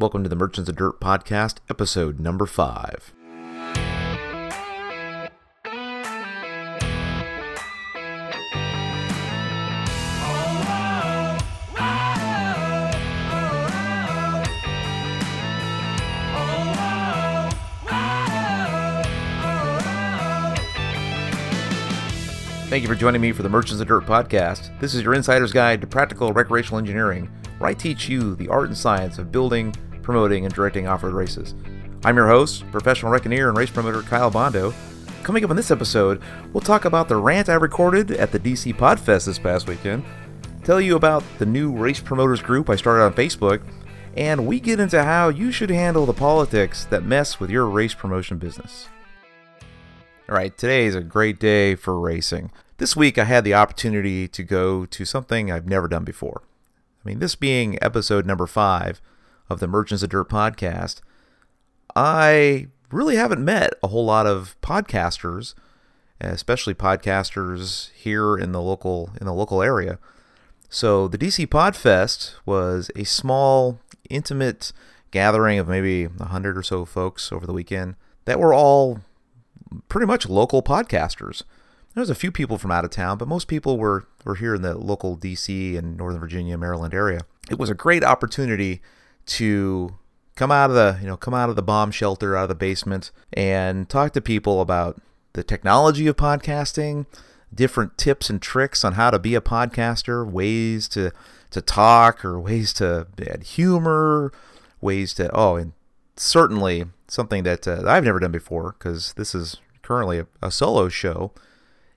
Welcome to the Merchants of Dirt podcast, episode number five. Thank you for joining me for the Merchants of Dirt podcast. This is your insider's guide to practical recreational engineering, where I teach you the art and science of building, promoting, and directing off road races. I'm your host, professional reckoneer and race promoter Kyle Bondo. Coming up in this episode, we'll talk about the rant I recorded at the DC Podfest this past weekend, tell you about the new race promoters group I started on Facebook, and we get into how you should handle the politics that mess with your race promotion business. All right, today is a great day for racing. This week I had the opportunity to go to something I've never done before. I mean, this being episode number five of the Merchants of Dirt podcast, I really haven't met a whole lot of podcasters, especially podcasters here in the local in the local area. So the DC Podfest was a small, intimate gathering of maybe hundred or so folks over the weekend that were all pretty much local podcasters. There was a few people from out of town, but most people were, were here in the local DC and Northern Virginia, Maryland area. It was a great opportunity to come out of the you know come out of the bomb shelter, out of the basement, and talk to people about the technology of podcasting, different tips and tricks on how to be a podcaster, ways to to talk or ways to add humor, ways to oh, and certainly something that uh, I've never done before because this is currently a, a, solo show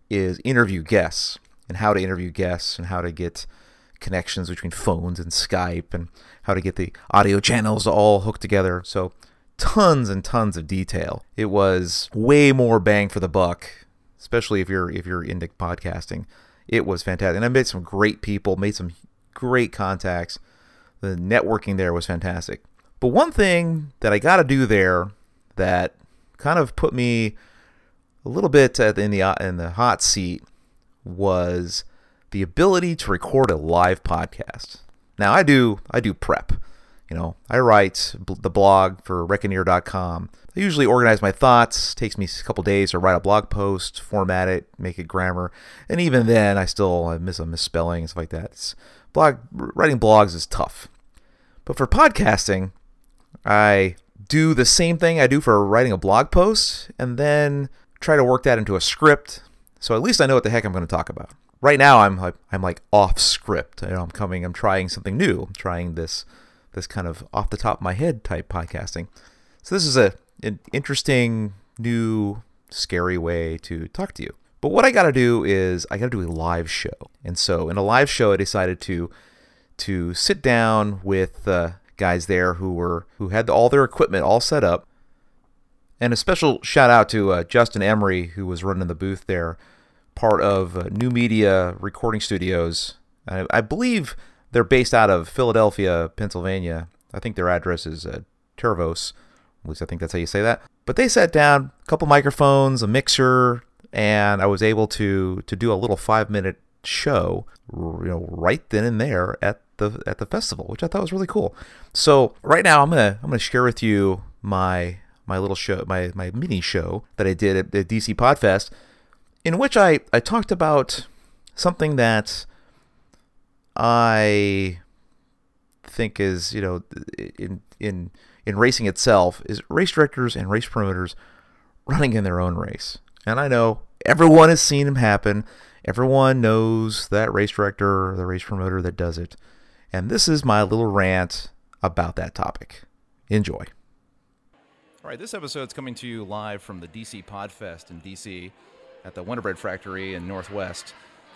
is interview guests and how to interview guests and how to get connections between phones and Skype and how to get the audio channels all hooked together. So tons and tons of detail. It was way more bang for the buck, especially if you're if you're into podcasting. It was fantastic. And I met some great people, made some great contacts. The networking there was fantastic. But one thing that I got to do there that kind of put me a little bit in the in the hot seat was the ability to record a live podcast. Now I do I do prep. You know, I write the blog for Reckoneer.com. I usually organize my thoughts. Takes me a couple days to write a blog post, format it, make it grammar, and even then, I still miss a misspelling and stuff like that. It's, blog writing blogs is tough, but for podcasting, I do the same thing I do for writing a blog post and then try to work that into a script. So at least I know what the heck I'm going to talk about. Right now I'm like I'm like off script. You know, I'm coming I'm trying something new. I'm trying this this kind of off the top of my head type podcasting. So this is a an interesting new scary way to talk to you. But what I got to do is I got to do a live show. And so in a live show I decided to to sit down with uh, guys there who were who had all their equipment all set up. And a special shout out to uh, Justin Emery who was running the booth there, part of uh, New Media Recording Studios. I, I, believe they're based out of Philadelphia, Pennsylvania. I think their address is uh. At least I think that's how you say that. But they sat down, a couple microphones, a mixer, and I was able to to do a little five minute show, you know, right then and there at the at the festival, which I thought was really cool. So right now I'm gonna I'm gonna share with you my my little show, my my mini show that I did at the DC Podfest, in which I I talked about something that I think is you know in in in racing itself is race directors and race promoters running in their own race. And I know everyone has seen them happen. Everyone knows that race director or the race promoter that does it. And this is my little rant about that topic. Enjoy. All right, this episode is coming to you live from the DC Podfest in DC at the Wonderbread Factory in Northwest.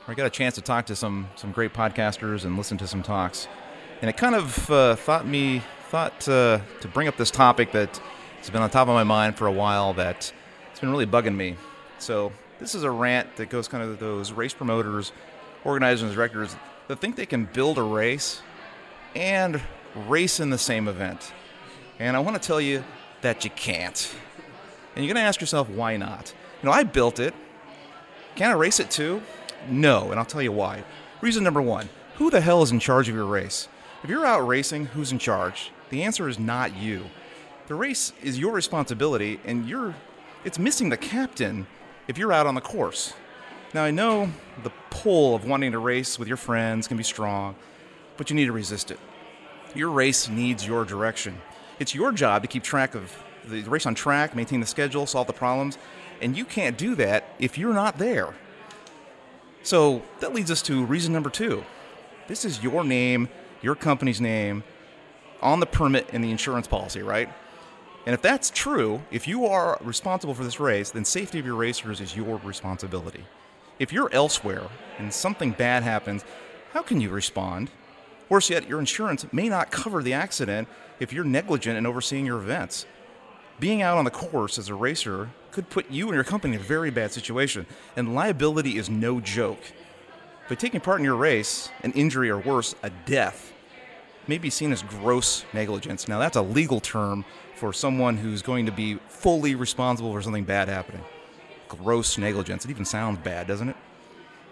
I got a chance to talk to some some great podcasters and listen to some talks, and it kind of uh, thought me thought uh, to bring up this topic that has been on top of my mind for a while that it's been really bugging me. So this is a rant that goes kind of those race promoters, organizers, directors that think they can build a race and race in the same event. And I want to tell you that you can't. And you're going to ask yourself, why not? You know, I built it. Can I race it too? No, and I'll tell you why. Reason number one who the hell is in charge of your race? If you're out racing, who's in charge? The answer is not you. The race is your responsibility, and you're it's missing the captain if you're out on the course. Now I know the pull of wanting to race with your friends can be strong, but you need to resist it. Your race needs your direction. It's your job to keep track of the race on track, maintain the schedule, solve the problems, and you can't do that if you're not there. So that leads us to reason number two. This is your name, your company's name, on the permit and the insurance policy, right? And if that's true, if you are responsible for this race, then safety of your racers is your responsibility. If you're elsewhere and something bad happens, how can you respond? Worse yet, your insurance may not cover the accident if you're negligent in overseeing your events. Being out on the course as a racer could put you and your company in a very bad situation, and liability is no joke. By taking part in your race, an injury or worse, a death, may be seen as gross negligence. Now, that's a legal term for someone who's going to be fully responsible for something bad happening. Gross negligence. It even sounds bad, doesn't it?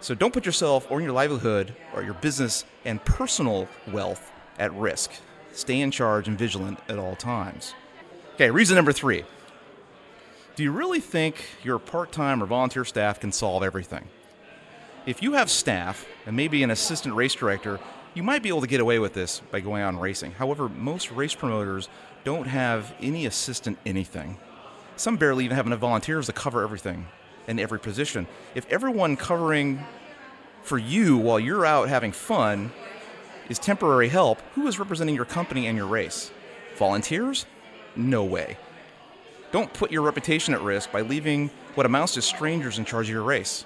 So don't put yourself or your livelihood or your business and personal wealth at risk. Stay in charge and vigilant at all times. Okay, reason number three. Do you really think your part time or volunteer staff can solve everything? If you have staff and maybe an assistant race director, you might be able to get away with this by going and racing. However, most race promoters don't have any assistant anything. Some barely even have enough volunteers to cover everything in every position. If everyone covering for you while you're out having fun is temporary help, who is representing your company and your race? Volunteers? No way. Don't put your reputation at risk by leaving what amounts to strangers in charge of your race.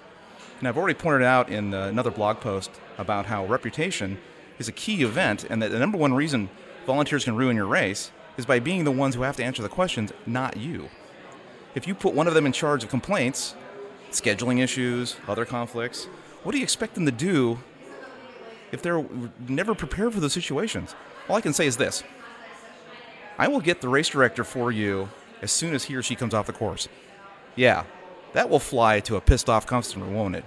And I've already pointed out in uh, another blog post about how reputation is a key event, and that the number one reason volunteers can ruin your race is by being the ones who have to answer the questions, not you. If you put one of them in charge of complaints, scheduling issues, other conflicts, what do you expect them to do if they're never prepared for those situations? All I can say is this I will get the race director for you as soon as he or she comes off the course. Yeah, that will fly to a pissed off customer, won't it?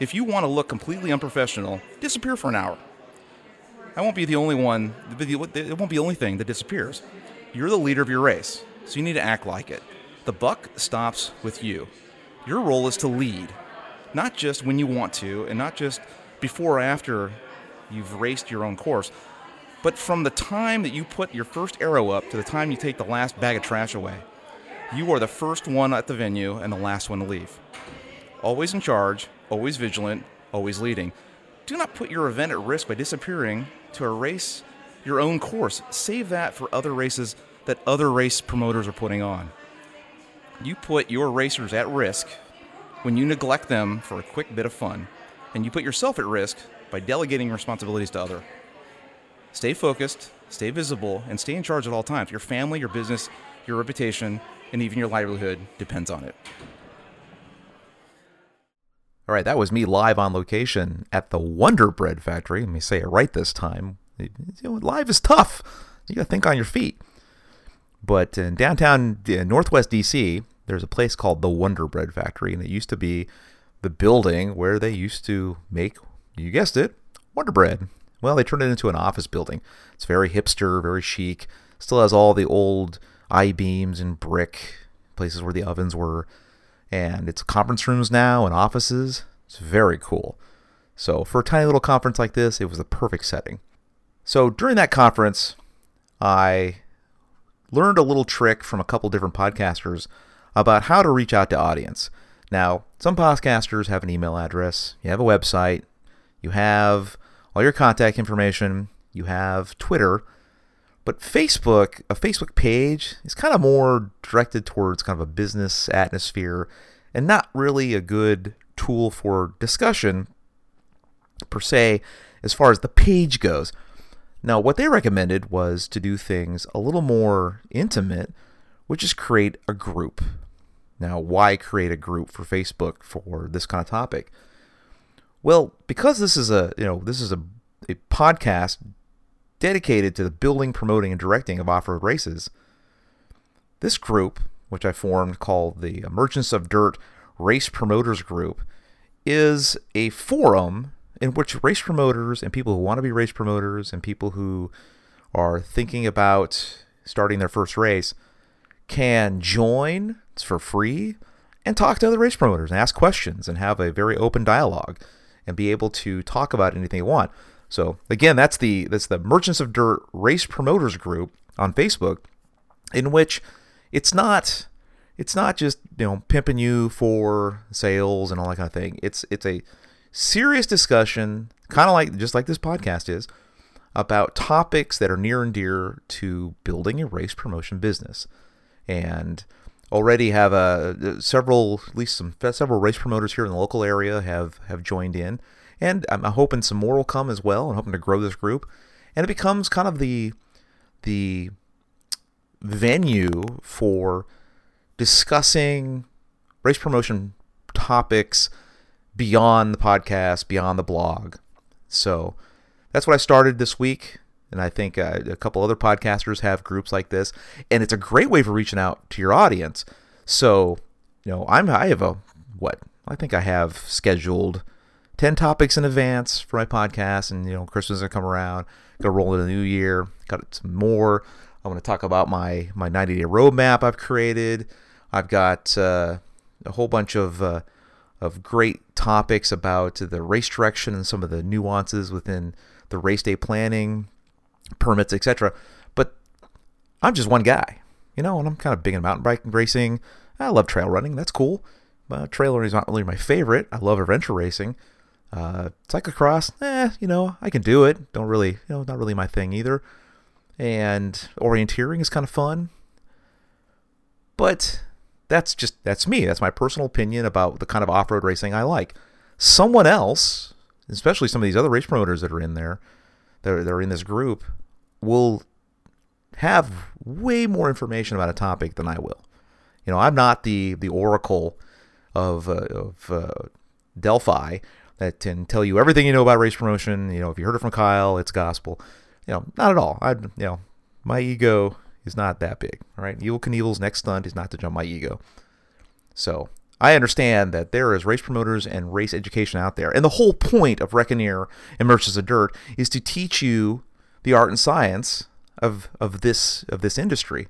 If you want to look completely unprofessional, disappear for an hour. I won't be the only one, it won't be the only thing that disappears. You're the leader of your race, so you need to act like it. The buck stops with you. Your role is to lead, not just when you want to, and not just before or after you've raced your own course, but from the time that you put your first arrow up to the time you take the last bag of trash away. You are the first one at the venue and the last one to leave. Always in charge, always vigilant, always leading. Do not put your event at risk by disappearing to erase your own course. Save that for other races that other race promoters are putting on. You put your racers at risk when you neglect them for a quick bit of fun, and you put yourself at risk by delegating responsibilities to other. Stay focused, stay visible, and stay in charge at all times. Your family, your business, your reputation, and even your livelihood depends on it. All right, that was me live on location at the Wonder Bread Factory. Let me say it right this time. You know, live is tough. You got to think on your feet. But in downtown uh, Northwest DC, there's a place called the Wonder Bread Factory, and it used to be the building where they used to make, you guessed it, Wonder Bread. Well, they turned it into an office building. It's very hipster, very chic. Still has all the old I beams and brick places where the ovens were, and it's conference rooms now and offices. It's very cool. So for a tiny little conference like this, it was the perfect setting. So during that conference, I learned a little trick from a couple different podcasters about how to reach out to audience. Now, some podcasters have an email address, you have a website, you have all your contact information, you have Twitter, but Facebook, a Facebook page, is kind of more directed towards kind of a business atmosphere and not really a good tool for discussion per se as far as the page goes. Now, what they recommended was to do things a little more intimate, which is create a group. Now, why create a group for Facebook for this kind of topic? Well, because this is a you know this is a, a podcast dedicated to the building, promoting, and directing of off-road races. This group, which I formed called the Merchants of Dirt Race Promoters Group, is a forum in which race promoters and people who want to be race promoters and people who are thinking about starting their first race can join it's for free and talk to other race promoters and ask questions and have a very open dialogue and be able to talk about anything you want. So again, that's the that's the Merchants of Dirt Race Promoters group on Facebook, in which it's not it's not just you know pimping you for sales and all that kind of thing. It's it's a serious discussion, kind of like just like this podcast is, about topics that are near and dear to building a race promotion business, and already have a uh, several at least some several race promoters here in the local area have have joined in, and I'm hoping some more will come as well. I'm hoping to grow this group, and it becomes kind of the the venue for discussing race promotion topics beyond the podcast, beyond the blog. So that's what I started this week. And I think uh, a couple other podcasters have groups like this. And it's a great way for reaching out to your audience. So, you know, I'm, I have a, what? I think I have scheduled 10 topics in advance for my podcast. And, you know, Christmas is to come around. To roll into the new year. Got some more. I'm to talk about my, my 90 day roadmap I've created. I've got uh, a whole bunch of uh, of great topics about the race direction and some of the nuances within the race day planning, permits, etc. But I'm just one guy, you know, and I'm kind of big in mountain bike racing. I love trail running. That's cool. But trail running is not really my favorite. I love adventure racing. Uh, cyclocross, eh, you know, I can do it. Don't really, you know, not really my thing either. And orienteering is kind of fun. But that's just that's me. That's my personal opinion about the kind of off-road racing I like. Someone else, especially some of these other race promoters that are in there, that are, that are in this group, will have way more information about a topic than I will. You know, I'm not the the oracle of uh, of uh, Delphi that can tell you everything you know about race promotion. You know, if you heard it from Kyle, it's gospel. You know, not at all. I, you know, my ego is not that big. All right, Evel Knievel's next stunt is not to jump my ego. So I understand that there is race promoters and race education out there, and the whole point of Reckoneer and Merchants of Dirt is to teach you the art and science of of this of this industry.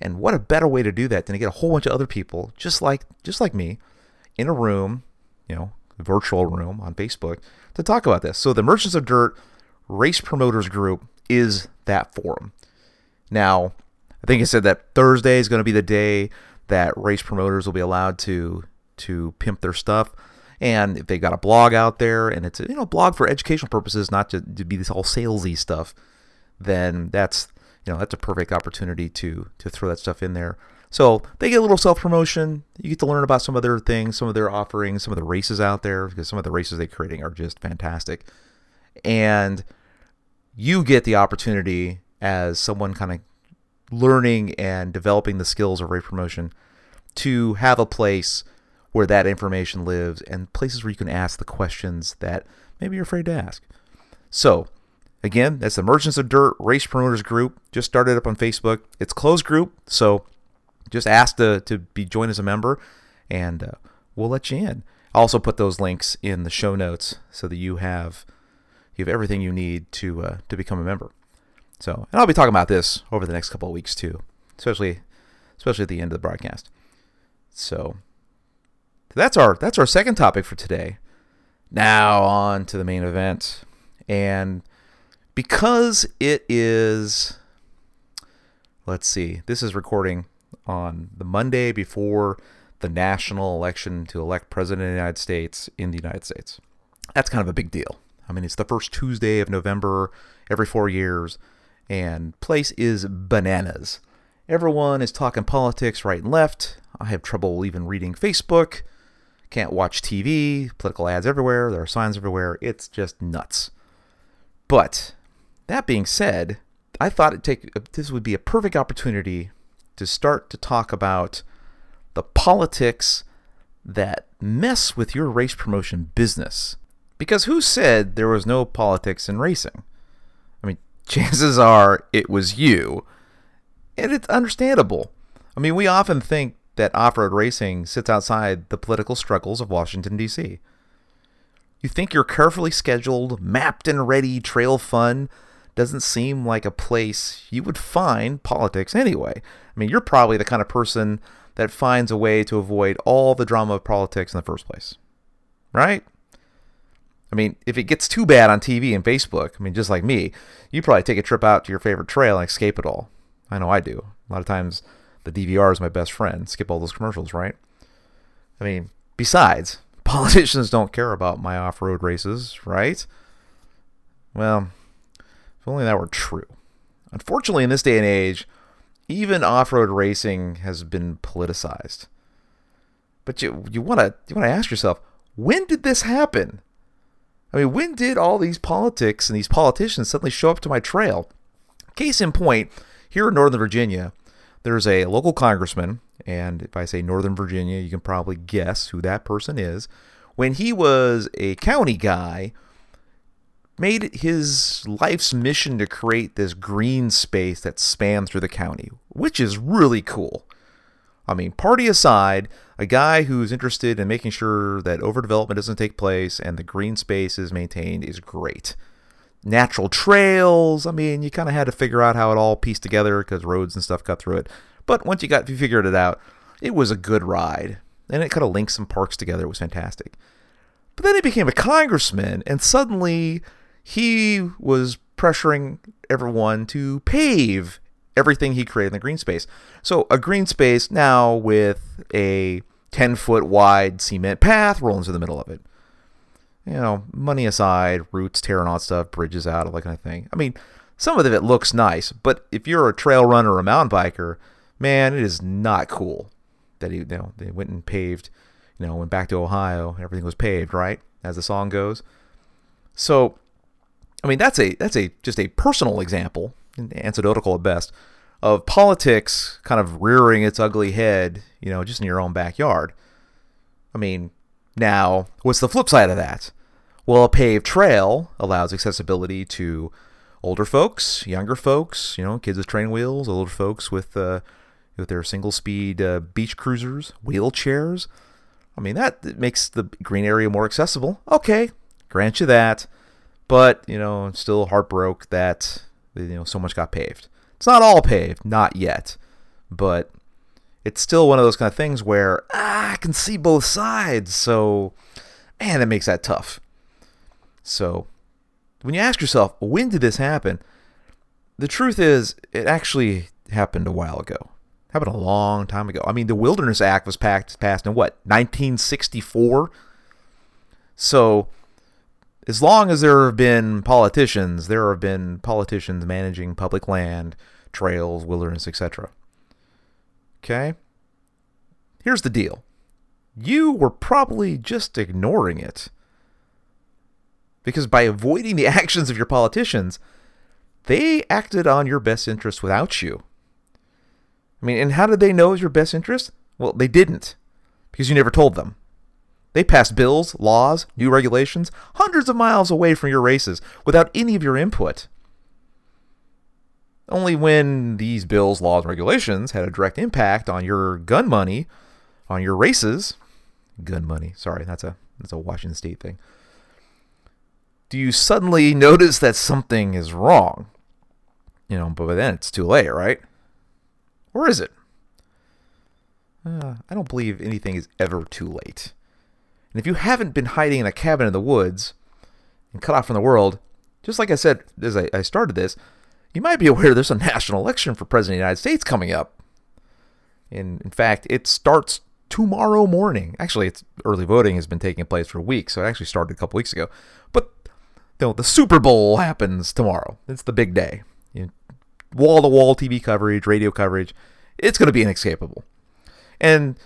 And what a better way to do that than to get a whole bunch of other people just like just like me in a room, you know, virtual room on Facebook to talk about this. So the Merchants of Dirt Race Promoters Group is that forum. Now, I think I said that Thursday is going to be the day that race promoters will be allowed to to pimp their stuff. And if they've got a blog out there and it's a you know blog for educational purposes, not to, to be this all salesy stuff, then that's you know that's a perfect opportunity to to throw that stuff in there. So they get a little self promotion. You get to learn about some other things, some of their offerings, some of the races out there, because some of the races they're creating are just fantastic. And you get the opportunity as someone kind of learning and developing the skills of race promotion to have a place where that information lives and places where you can ask the questions that maybe you're afraid to ask. So, again, that's the Merchants of Dirt Race Promoters Group. Just started up on Facebook. It's closed group, so just ask to, to be joined as a member, and uh, we'll let you in. I'll also put those links in the show notes so that you have you have everything you need to uh, to become a member. So, and I'll be talking about this over the next couple of weeks too, especially especially at the end of the broadcast. So, that's our that's our second topic for today. Now on to the main event. And because it is let's see, this is recording on the Monday before the national election to elect president of the United States in the United States. That's kind of a big deal. I mean, it's the first Tuesday of November every 4 years and place is bananas. Everyone is talking politics right and left. I have trouble even reading Facebook. Can't watch TV. Political ads everywhere. There are signs everywhere. It's just nuts. But that being said, I thought it take this would be a perfect opportunity to start to talk about the politics that mess with your race promotion business. Because who said there was no politics in racing? Chances are it was you. And it's understandable. I mean, we often think that off road racing sits outside the political struggles of Washington, D.C. You think your carefully scheduled, mapped and ready trail fun doesn't seem like a place you would find politics anyway. I mean, you're probably the kind of person that finds a way to avoid all the drama of politics in the first place. Right? I mean, if it gets too bad on TV and Facebook, I mean, just like me, you probably take a trip out to your favorite trail and escape it all. I know I do. A lot of times, the DVR is my best friend. Skip all those commercials, right? I mean, besides, politicians don't care about my off road races, right? Well, if only that were true. Unfortunately, in this day and age, even off road racing has been politicized. But you, you want to you wanna ask yourself, when did this happen? I mean, when did all these politics and these politicians suddenly show up to my trail? Case in point, here in Northern Virginia, there's a local congressman, and if I say Northern Virginia, you can probably guess who that person is. When he was a county guy, made his life's mission to create this green space that spanned through the county, which is really cool. I mean, party aside, a guy who's interested in making sure that overdevelopment doesn't take place and the green space is maintained is great. Natural trails, I mean, you kind of had to figure out how it all pieced together because roads and stuff cut through it. But once you got you figured it out, it was a good ride. And it kind of linked some parks together. It was fantastic. But then he became a congressman, and suddenly he was pressuring everyone to pave everything he created in the green space. So a green space now with a 10 foot wide cement path rolling through the middle of it. You know, money aside, roots tearing on stuff, bridges out, all that kind of thing. I mean, some of it looks nice, but if you're a trail runner or a mountain biker, man, it is not cool that he, you know, they went and paved, you know, went back to Ohio, everything was paved, right? As the song goes. So, I mean, that's a that's a just a personal example anecdotal at best, of politics kind of rearing its ugly head, you know, just in your own backyard. I mean, now, what's the flip side of that? Well, a paved trail allows accessibility to older folks, younger folks, you know, kids with train wheels, older folks with uh, with their single speed uh, beach cruisers, wheelchairs. I mean, that makes the green area more accessible. Okay, grant you that. But, you know, I'm still heartbroken that you know, so much got paved. It's not all paved, not yet, but it's still one of those kind of things where ah, I can see both sides. So, man, that makes that tough. So, when you ask yourself, when did this happen? The truth is, it actually happened a while ago. It happened a long time ago. I mean, the Wilderness Act was passed in what 1964. So as long as there have been politicians, there have been politicians managing public land, trails, wilderness, etc. Okay? Here's the deal you were probably just ignoring it. Because by avoiding the actions of your politicians, they acted on your best interest without you. I mean, and how did they know it was your best interest? Well, they didn't, because you never told them. They pass bills, laws, new regulations hundreds of miles away from your races without any of your input. Only when these bills, laws, and regulations had a direct impact on your gun money, on your races, gun money, sorry, that's a that's a Washington state thing. Do you suddenly notice that something is wrong? You know, but by then it's too late, right? Or is it? Uh, I don't believe anything is ever too late. And if you haven't been hiding in a cabin in the woods and cut off from the world, just like I said as I, I started this, you might be aware there's a national election for President of the United States coming up. In, in fact, it starts tomorrow morning. Actually, it's early voting has been taking place for a week, so it actually started a couple weeks ago. But you know, the Super Bowl happens tomorrow. It's the big day. Wall to wall TV coverage, radio coverage. It's going to be inescapable. And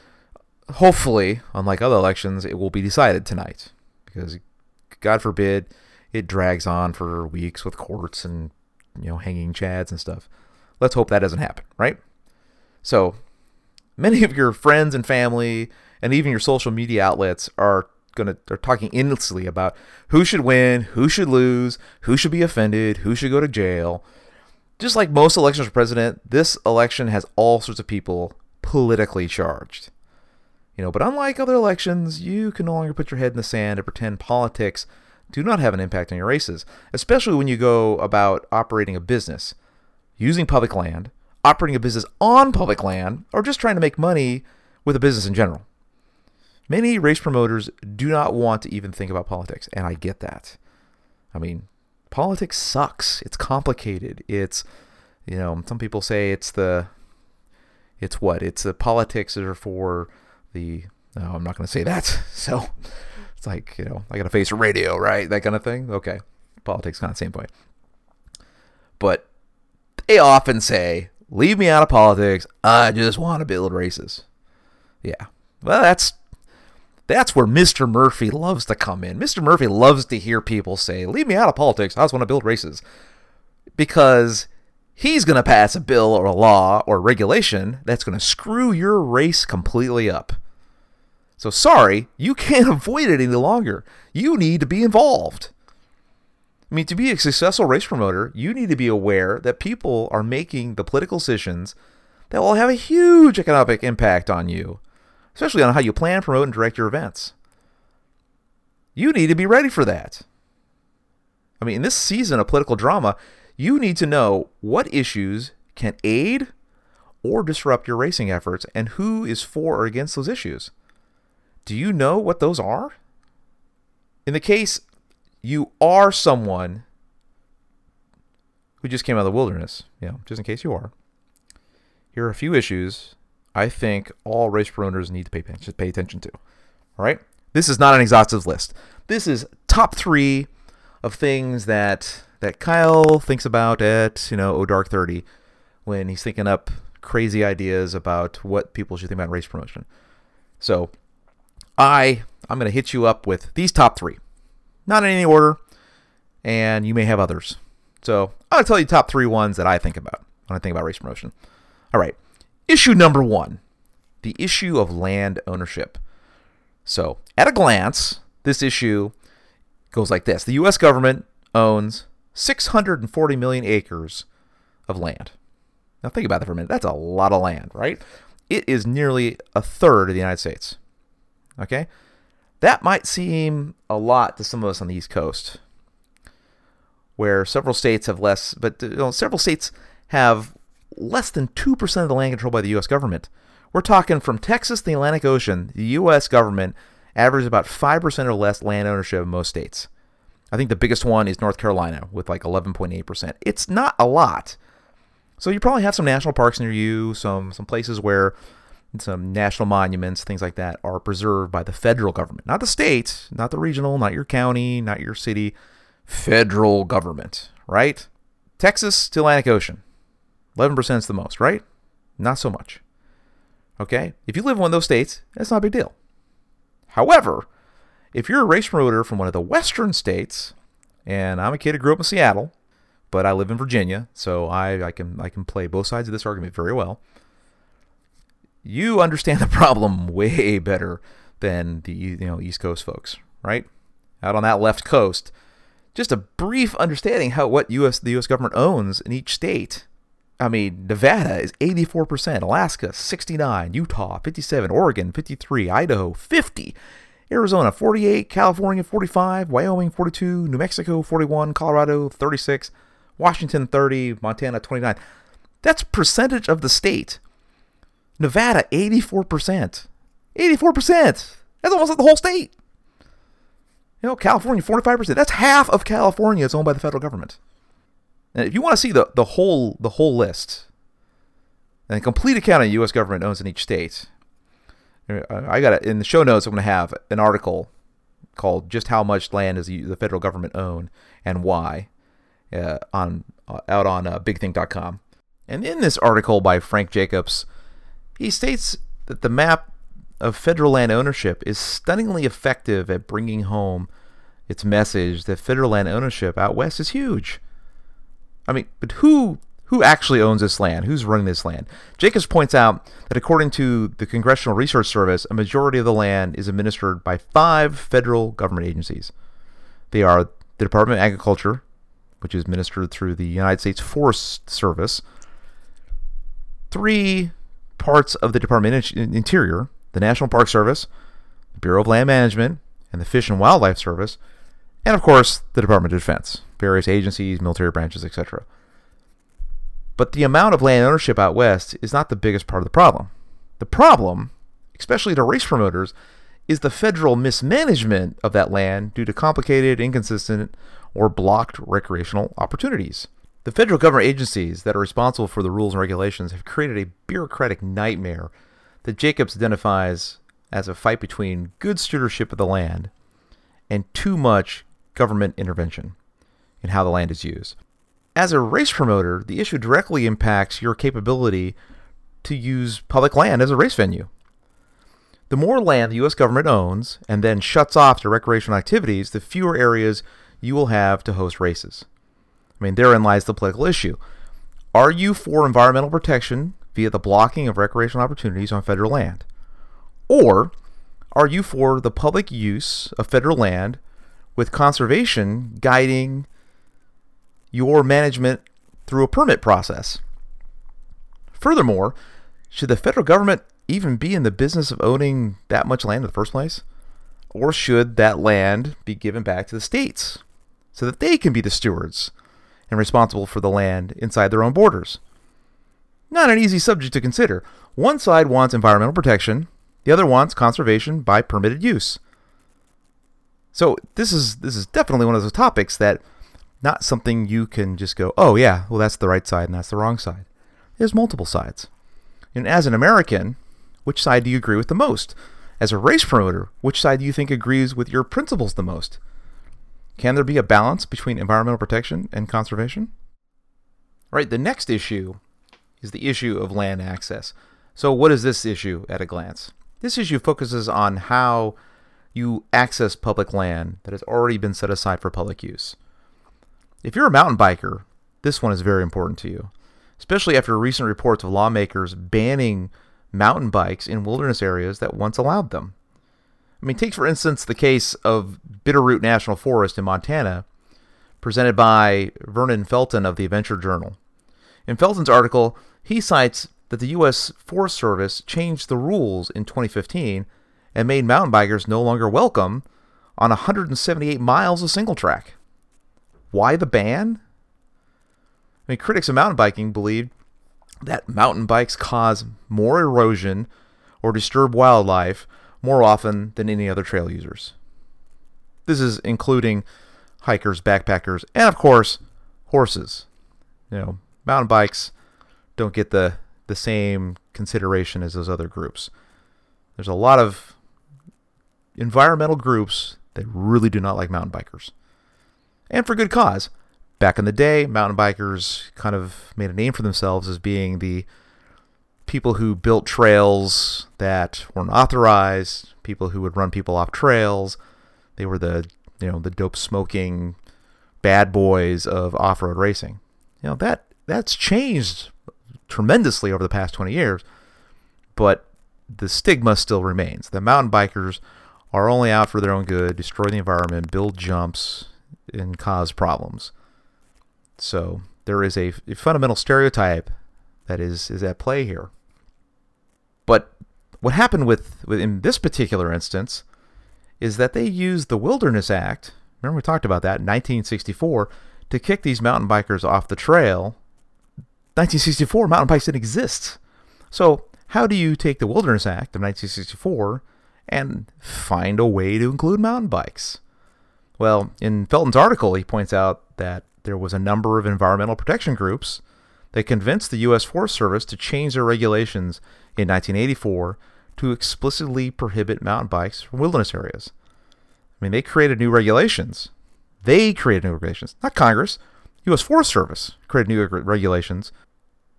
hopefully, unlike other elections, it will be decided tonight. Because, God forbid, it drags on for weeks with courts and, you know, hanging chads and stuff. Let's hope that doesn't happen, right? So, many of your friends and family and even your social media outlets are to are talking endlessly about who should win, who should lose, who should be offended, who should go to jail. Just like most elections for president, this election has all sorts of people politically charged. You know, but unlike other elections, you can no longer put your head in the sand and pretend politics do not have an impact on your races, especially when you go about operating a business, using public land, operating a business on public land, or just trying to make money with a business in general. Many race promoters do not want to even think about politics, and I get that. I mean, politics sucks. It's complicated. It's, you know, some people say it's the, it's what? It's the politics are for the, no, I'm not going to say that. So it's like, you know, I got to face radio, right? That kind of thing. Okay. Politics, kind of same point. But they often say, leave me out of politics. I just want to build races. Yeah. Well, that's that's where Mr. Murphy loves to come in. Mr. Murphy loves to hear people say, Leave me out of politics. I just want to build races. Because he's going to pass a bill or a law or regulation that's going to screw your race completely up. So sorry, you can't avoid it any longer. You need to be involved. I mean, to be a successful race promoter, you need to be aware that people are making the political decisions that will have a huge economic impact on you especially on how you plan, promote, and direct your events. You need to be ready for that. I mean, in this season of political drama, you need to know what issues can aid or disrupt your racing efforts and who is for or against those issues. Do you know what those are? In the case you are someone who just came out of the wilderness, you know, just in case you are, here are a few issues I think all race promoters need to pay, pay attention to. All right? This is not an exhaustive list. This is top three of things that that Kyle thinks about at, you know, Dark 30 when he's thinking up crazy ideas about what people should think about race promotion. So I I'm gonna hit you up with these top three. Not in any order, and you may have others. So I'll tell you top three ones that I think about when I think about race promotion. All right. Issue number one the issue of land ownership. So, at a glance, this issue goes like this The U.S. government owns 640 million acres of land. Now, think about that for a minute. That's a lot of land, right? It is nearly a third of the United States. Okay? That might seem a lot to some of us on the East Coast, where several states have less, but you know, several states have less than 2% of the land controlled by the U.S. government. We're talking from Texas to the Atlantic Ocean, the U.S. government averages about 5% or less land ownership in most states. I think the biggest one is North Carolina with like 11.8%. It's not a lot. So you probably have some national parks near you, some some places where some national monuments, things like that are preserved by the federal government, not the state, not the regional, not your county, not your city, federal government, right? Texas to Atlantic Ocean. 11% is the most, right? Not so much. Okay? If you live in one of those states, that's not a big deal. However, if you're a race promoter from one of the western states, and I'm a kid who grew up in Seattle, but I live in Virginia, so I, I can I can play both sides of this argument very well. You understand the problem way better than the you know East Coast folks, right? Out on that left coast, just a brief understanding how what U.S. the U.S. government owns in each state I mean, Nevada is 84%, Alaska 69, Utah 57, Oregon 53, Idaho 50, Arizona 48, California 45, Wyoming 42, New Mexico 41, Colorado 36, Washington 30, Montana 29. That's percentage of the state. Nevada 84%. 84%. That's almost like the whole state. You know, California 45%. That's half of California is owned by the federal government. And if you want to see the, the whole the whole list and a complete account of U.S. government owns in each state, I got it in the show notes. I'm going to have an article called "Just How Much Land Does the Federal Government Own and Why" uh, on uh, out on uh, BigThink.com. And in this article by Frank Jacobs, he states that the map of federal land ownership is stunningly effective at bringing home its message that federal land ownership out west is huge. I mean, but who who actually owns this land? Who's running this land? Jacobs points out that according to the Congressional Research Service, a majority of the land is administered by five federal government agencies. They are the Department of Agriculture, which is administered through the United States Forest Service, three parts of the Department of Interior, the National Park Service, the Bureau of Land Management, and the Fish and Wildlife Service, and of course, the Department of Defense, various agencies, military branches, etc. But the amount of land ownership out west is not the biggest part of the problem. The problem, especially to race promoters, is the federal mismanagement of that land due to complicated, inconsistent, or blocked recreational opportunities. The federal government agencies that are responsible for the rules and regulations have created a bureaucratic nightmare that Jacobs identifies as a fight between good stewardship of the land and too much government intervention in how the land is used. As a race promoter, the issue directly impacts your capability to use public land as a race venue. The more land the U.S. government owns and then shuts off to recreational activities, the fewer areas you will have to host races. I mean, therein lies the political issue. Are you for environmental protection via the blocking of recreational opportunities on federal land? Or are you for the public use of federal land with conservation guiding your management through a permit process? Furthermore, should the federal government even be in the business of owning that much land in the first place? Or should that land be given back to the states so that they can be the stewards and responsible for the land inside their own borders? Not an easy subject to consider. One side wants environmental protection, the other wants conservation by permitted use. So this is this is definitely one of those topics that not something you can just go, "Oh yeah, well that's the right side and that's the wrong side." There's multiple sides. And as an American, which side do you agree with the most? As a race promoter, which side do you think agrees with your principles the most? Can there be a balance between environmental protection and conservation? Right, the next issue is the issue of land access. So, what is this issue at a glance? This issue focuses on how you access public land that has already been set aside for public use. If you're a mountain biker, this one is very important to you, especially after recent reports of lawmakers banning mountain bikes in wilderness areas that once allowed them. I mean, take for instance the case of Bitterroot National Forest in Montana, presented by Vernon Felton of the Adventure Journal. In Felton's article, he cites that the U.S. Forest Service changed the rules in 2015 and made mountain bikers no longer welcome on 178 miles of single track. Why the ban? I mean, critics of mountain biking believed that mountain bikes cause more erosion or disturb wildlife more often than any other trail users. This is including hikers, backpackers, and of course, horses. You know, mountain bikes don't get the the same consideration as those other groups. There's a lot of environmental groups that really do not like mountain bikers. And for good cause. Back in the day, mountain bikers kind of made a name for themselves as being the people who built trails that weren't authorized, people who would run people off trails. They were the, you know, the dope smoking bad boys of off-road racing. You know, that that's changed tremendously over the past 20 years, but the stigma still remains. The mountain bikers are only out for their own good, destroy the environment, build jumps, and cause problems. So there is a, a fundamental stereotype that is is at play here. But what happened with, with in this particular instance is that they used the Wilderness Act. Remember we talked about that in 1964 to kick these mountain bikers off the trail. 1964 mountain bikes didn't exist. So how do you take the Wilderness Act of 1964 and find a way to include mountain bikes? Well, in Felton's article, he points out that there was a number of environmental protection groups that convinced the U.S. Forest Service to change their regulations in 1984 to explicitly prohibit mountain bikes from wilderness areas. I mean, they created new regulations. They created new regulations, not Congress. U.S. Forest Service created new regulations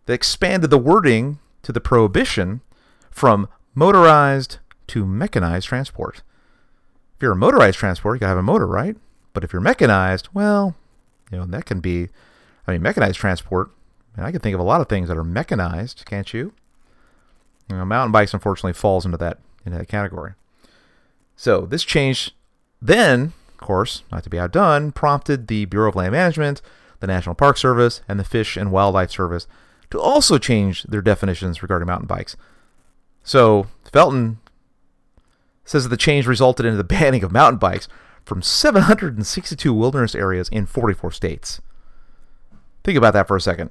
that expanded the wording to the prohibition from motorized to mechanized transport. If you're a motorized transport, you gotta have a motor, right? But if you're mechanized, well, you know, that can be, I mean, mechanized transport. And I can think of a lot of things that are mechanized, can't you? You know, mountain bikes unfortunately falls into that into that category. So this change then, of course, not to be outdone, prompted the Bureau of Land Management, the National Park Service, and the Fish and Wildlife Service to also change their definitions regarding mountain bikes. So Felton says that the change resulted in the banning of mountain bikes from 762 wilderness areas in 44 states. Think about that for a second.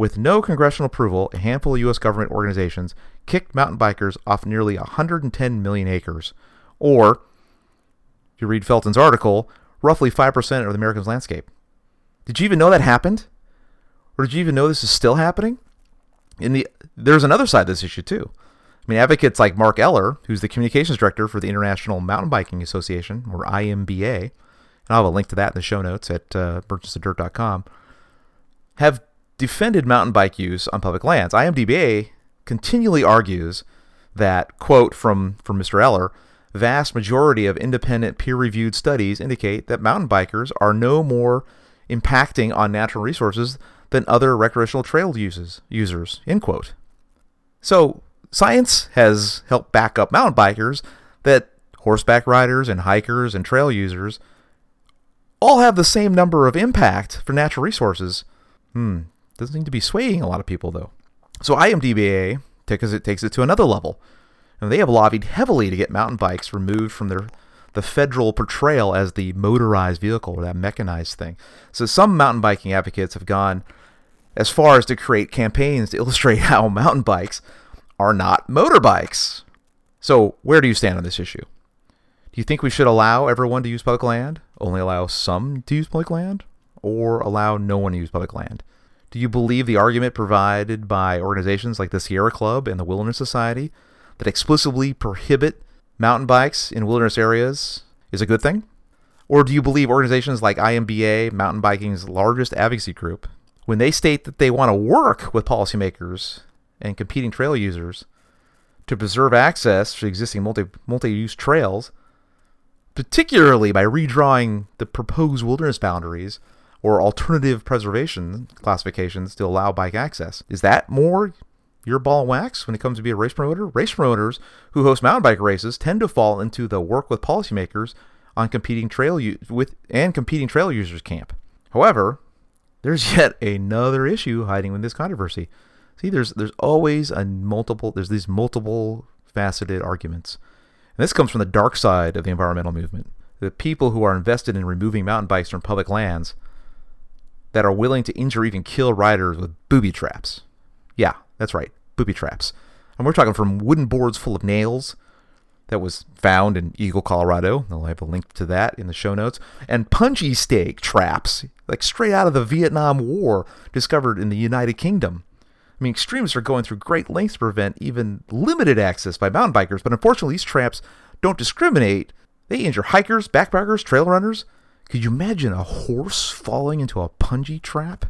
With no congressional approval, a handful of U.S. government organizations kicked mountain bikers off nearly 110 million acres, or, if you read Felton's article, roughly 5% of the American's landscape. Did you even know that happened? Or did you even know this is still happening? In the there's another side of this issue too. I mean, advocates like Mark Eller, who's the communications director for the International Mountain Biking Association, or IMBA, and I'll have a link to that in the show notes at uh, have defended mountain bike use on public lands. IMBA continually argues that, quote from, from Mr. Eller, vast majority of independent peer-reviewed studies indicate that mountain bikers are no more impacting on natural resources than other recreational trail uses, users, end quote. So science has helped back up mountain bikers that horseback riders and hikers and trail users all have the same number of impact for natural resources. Hmm, doesn't seem to be swaying a lot of people though. So IMBA takes it takes it to another level. And they have lobbied heavily to get mountain bikes removed from their the federal portrayal as the motorized vehicle or that mechanized thing. So some mountain biking advocates have gone as far as to create campaigns to illustrate how mountain bikes are not motorbikes. So, where do you stand on this issue? Do you think we should allow everyone to use public land? Only allow some to use public land? Or allow no one to use public land? Do you believe the argument provided by organizations like the Sierra Club and the Wilderness Society that explicitly prohibit mountain bikes in wilderness areas is a good thing? Or do you believe organizations like IMBA, mountain biking's largest advocacy group, when they state that they want to work with policymakers and competing trail users to preserve access to existing multi multi-use trails, particularly by redrawing the proposed wilderness boundaries or alternative preservation classifications to allow bike access. Is that more your ball wax when it comes to be a race promoter? Race promoters who host mountain bike races tend to fall into the work with policymakers on competing trail u- with and competing trail users camp. However, there's yet another issue hiding in this controversy. See, there's there's always a multiple there's these multiple faceted arguments. And this comes from the dark side of the environmental movement. The people who are invested in removing mountain bikes from public lands that are willing to injure even kill riders with booby traps. Yeah, that's right, booby traps. And we're talking from wooden boards full of nails that was found in Eagle, Colorado. I'll have a link to that in the show notes. And punji stake traps, like straight out of the Vietnam War, discovered in the United Kingdom. I mean, extremists are going through great lengths to prevent even limited access by mountain bikers, but unfortunately, these traps don't discriminate. They injure hikers, backpackers, trail runners. Could you imagine a horse falling into a punji trap?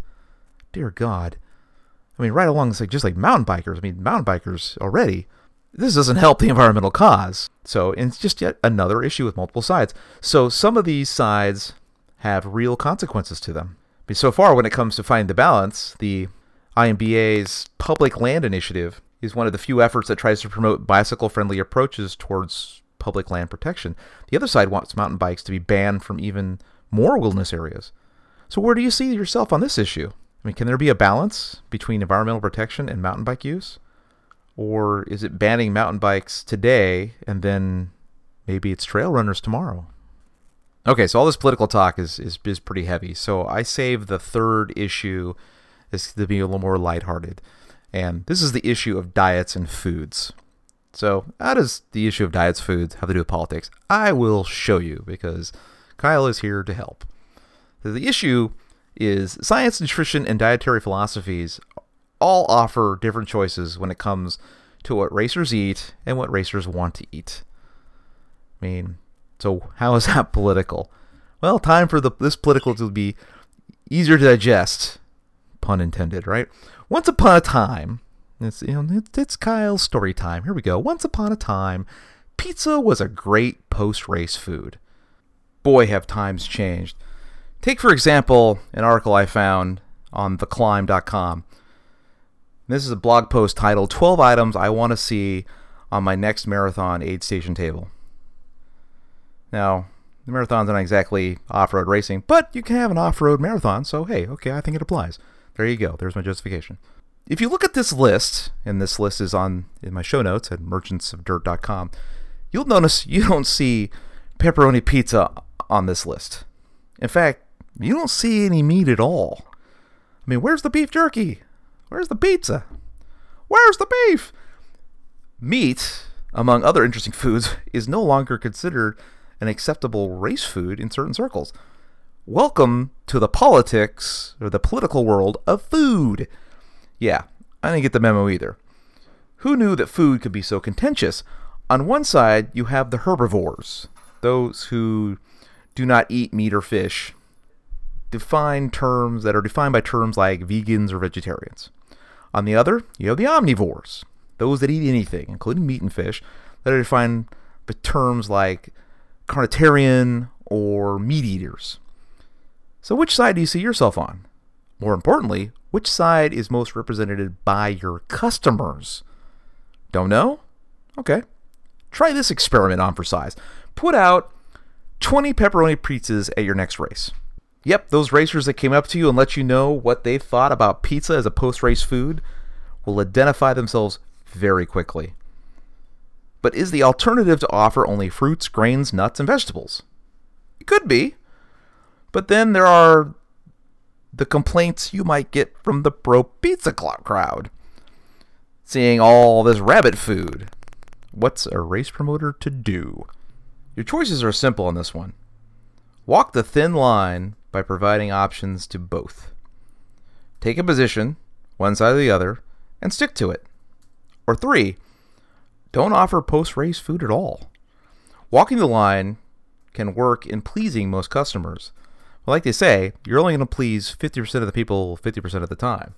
Dear God. I mean, right along, it's like just like mountain bikers. I mean, mountain bikers already. This doesn't help the environmental cause. So it's just yet another issue with multiple sides. So some of these sides have real consequences to them. But so far, when it comes to finding the balance, the IMBA's Public Land Initiative is one of the few efforts that tries to promote bicycle friendly approaches towards public land protection. The other side wants mountain bikes to be banned from even more wilderness areas. So, where do you see yourself on this issue? I mean, can there be a balance between environmental protection and mountain bike use? Or is it banning mountain bikes today and then maybe it's trail runners tomorrow? Okay, so all this political talk is, is, is pretty heavy. So I save the third issue is to be a little more lighthearted. And this is the issue of diets and foods. So, how does the issue of diets, foods have to do with politics? I will show you because Kyle is here to help. The issue is science, nutrition, and dietary philosophies all offer different choices when it comes to what racers eat and what racers want to eat. I mean, so how is that political? Well, time for the this political to be easier to digest pun intended, right? Once upon a time, it's you know it's, Kyle's story time. Here we go. Once upon a time, pizza was a great post-race food. Boy, have times changed. Take for example an article I found on theclymb.com. This is a blog post titled 12 items I want to see on my next marathon aid station table. Now, the marathon's are not exactly off-road racing, but you can have an off-road marathon, so hey, okay, I think it applies. There you go. There's my justification. If you look at this list, and this list is on in my show notes at merchantsofdirt.com, you'll notice you don't see pepperoni pizza on this list. In fact, you don't see any meat at all. I mean, where's the beef jerky? Where's the pizza? Where's the beef? Meat, among other interesting foods, is no longer considered an acceptable race food in certain circles. Welcome to the politics or the political world of food. Yeah, I didn't get the memo either. Who knew that food could be so contentious? On one side, you have the herbivores, those who do not eat meat or fish, define terms that are defined by terms like vegans or vegetarians. On the other, you have the omnivores, those that eat anything, including meat and fish, that are defined by terms like carnitarian or meat eaters. So, which side do you see yourself on? More importantly, which side is most represented by your customers? Don't know? Okay. Try this experiment on for size. Put out 20 pepperoni pizzas at your next race. Yep, those racers that came up to you and let you know what they thought about pizza as a post race food will identify themselves very quickly. But is the alternative to offer only fruits, grains, nuts, and vegetables? It could be. But then there are the complaints you might get from the pro pizza crowd. Seeing all this rabbit food. What's a race promoter to do? Your choices are simple on this one. Walk the thin line by providing options to both. Take a position, one side or the other, and stick to it. Or three, don't offer post race food at all. Walking the line can work in pleasing most customers. But like they say, you're only going to please 50% of the people 50% of the time.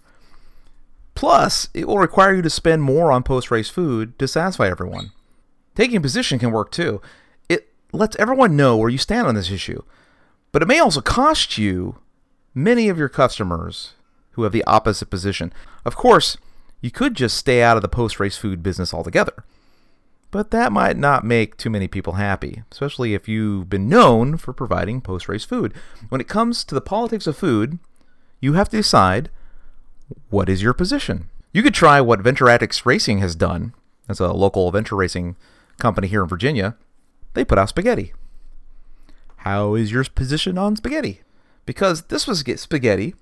Plus, it will require you to spend more on post race food to satisfy everyone. Taking a position can work too. Lets everyone know where you stand on this issue. But it may also cost you many of your customers who have the opposite position. Of course, you could just stay out of the post race food business altogether. But that might not make too many people happy, especially if you've been known for providing post race food. When it comes to the politics of food, you have to decide what is your position. You could try what Venturatics Racing has done as a local venture racing company here in Virginia. They put out spaghetti. How is your position on spaghetti? Because this was spaghetti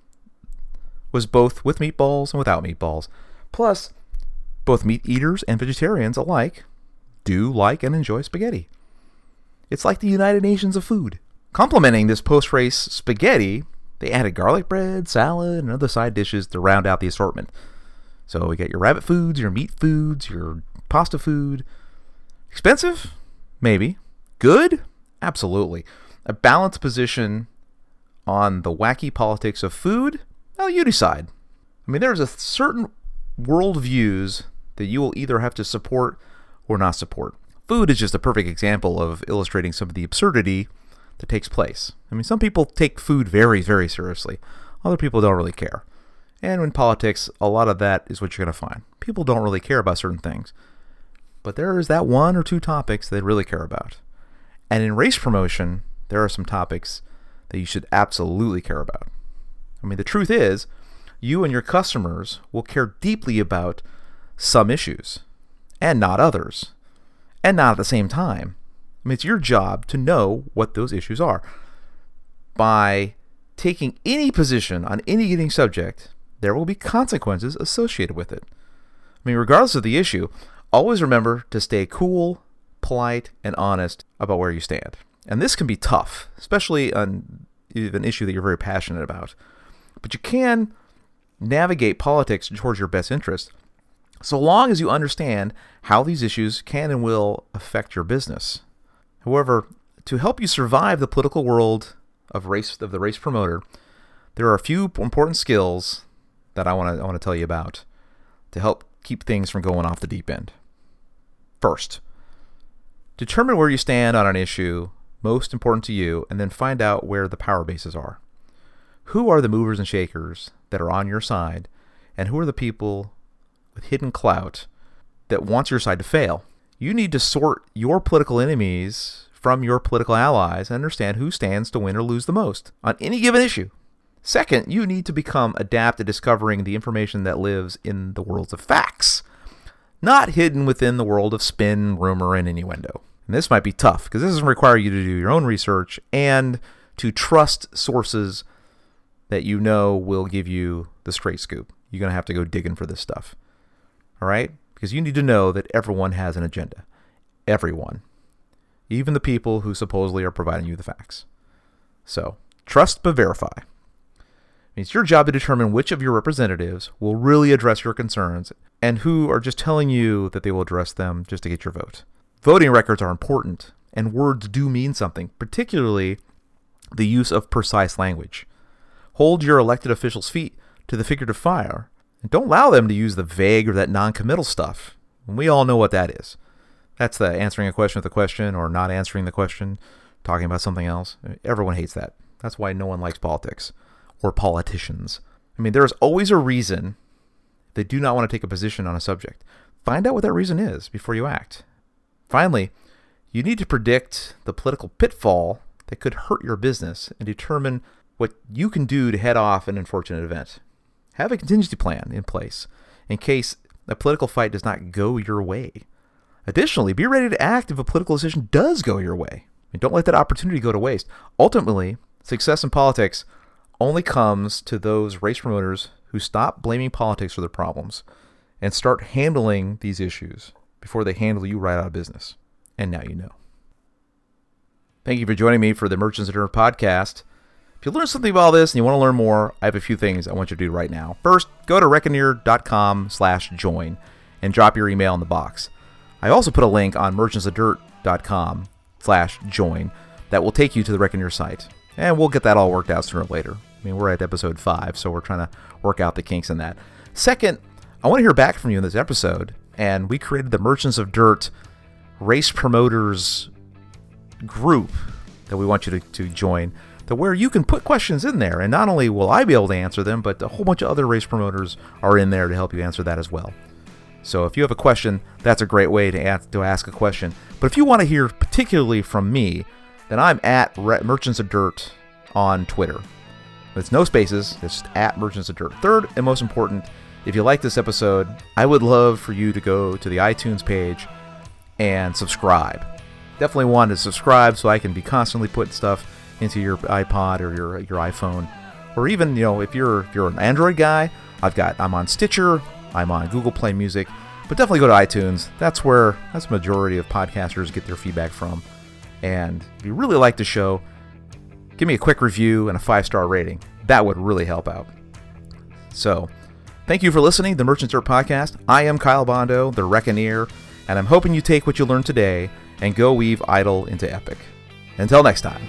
was both with meatballs and without meatballs. Plus, both meat eaters and vegetarians alike do like and enjoy spaghetti. It's like the United Nations of food. Complementing this post race spaghetti, they added garlic bread, salad, and other side dishes to round out the assortment. So we got your rabbit foods, your meat foods, your pasta food. Expensive? Maybe. Good? Absolutely a balanced position on the wacky politics of food, well, you decide. I mean, there's a certain worldviews that you will either have to support or not support. Food is just a perfect example of illustrating some of the absurdity that takes place. I mean, some people take food very, very seriously, other people don't really care. And in politics, a lot of that is what you're going to find. People don't really care about certain things. But there is that one or two topics they really care about. And in race promotion, there are some topics that you should absolutely care about. I mean, the truth is, you and your customers will care deeply about some issues and not others, and not at the same time. I mean, it's your job to know what those issues are. By taking any position on any given subject, there will be consequences associated with it. I mean, regardless of the issue, always remember to stay cool, polite, and honest about where you stand. And this can be tough, especially on an issue that you're very passionate about. But you can navigate politics towards your best interest so long as you understand how these issues can and will affect your business. However, to help you survive the political world of race of the race promoter, there are a few important skills that I want to I want to tell you about to help keep things from going off the deep end. First, determine where you stand on an issue most important to you, and then find out where the power bases are. Who are the movers and shakers that are on your side, and who are the people with hidden clout that wants your side to fail? You need to sort your political enemies from your political allies and understand who stands to win or lose the most on any given issue. Second, you need to become adept at discovering the information that lives in the worlds of facts, not hidden within the world of spin, rumor, and innuendo. And this might be tough because this doesn't require you to do your own research and to trust sources that you know will give you the straight scoop. You're going to have to go digging for this stuff. All right? Because you need to know that everyone has an agenda. Everyone. Even the people who supposedly are providing you the facts. So, trust but verify. It's your job to determine which of your representatives will really address your concerns and who are just telling you that they will address them just to get your vote. Voting records are important, and words do mean something, particularly the use of precise language. Hold your elected officials' feet to the figurative fire, and don't allow them to use the vague or that non committal stuff. We all know what that is. That's the answering a question with a question or not answering the question, talking about something else. Everyone hates that. That's why no one likes politics or politicians. I mean, there is always a reason they do not want to take a position on a subject. Find out what that reason is before you act. Finally, you need to predict the political pitfall that could hurt your business and determine what you can do to head off an unfortunate event. Have a contingency plan in place in case a political fight does not go your way. Additionally, be ready to act if a political decision does go your way. And don't let that opportunity go to waste. Ultimately, success in politics only comes to those race promoters who stop blaming politics for their problems and start handling these issues before they handle you right out of business. And now you know. Thank you for joining me for the Merchants of Dirt podcast. If you learned something about this and you want to learn more, I have a few things I want you to do right now. First, go to reckoneer.com slash join and drop your email in the box. I also put a link on merchantsofdirt.com slash join that will take you to the Reckoneer site. And we'll get that all worked out sooner or later. I mean, we're at episode five, so we're trying to work out the kinks in that. Second, I want to hear back from you in this episode and we created the Merchants of Dirt race promoters group that we want you to, to join to where you can put questions in there and not only will I be able to answer them but a whole bunch of other race promoters are in there to help you answer that as well. So if you have a question, that's a great way to ask, to ask a question. But if you want to hear particularly from me, then I'm at Merchants of Dirt on Twitter. It's no spaces, it's at Merchants of Dirt. Third and most important, if you like this episode, I would love for you to go to the iTunes page and subscribe. Definitely want to subscribe so I can be constantly putting stuff into your iPod or your your iPhone, or even you know if you're if you're an Android guy, I've got I'm on Stitcher, I'm on Google Play Music, but definitely go to iTunes. That's where that's the majority of podcasters get their feedback from. And if you really like the show, give me a quick review and a five star rating. That would really help out. So. Thank you for listening to the Merchants Dirt Podcast. I am Kyle Bondo, the Reckoneer, and I'm hoping you take what you learned today and go weave idle into epic. Until next time.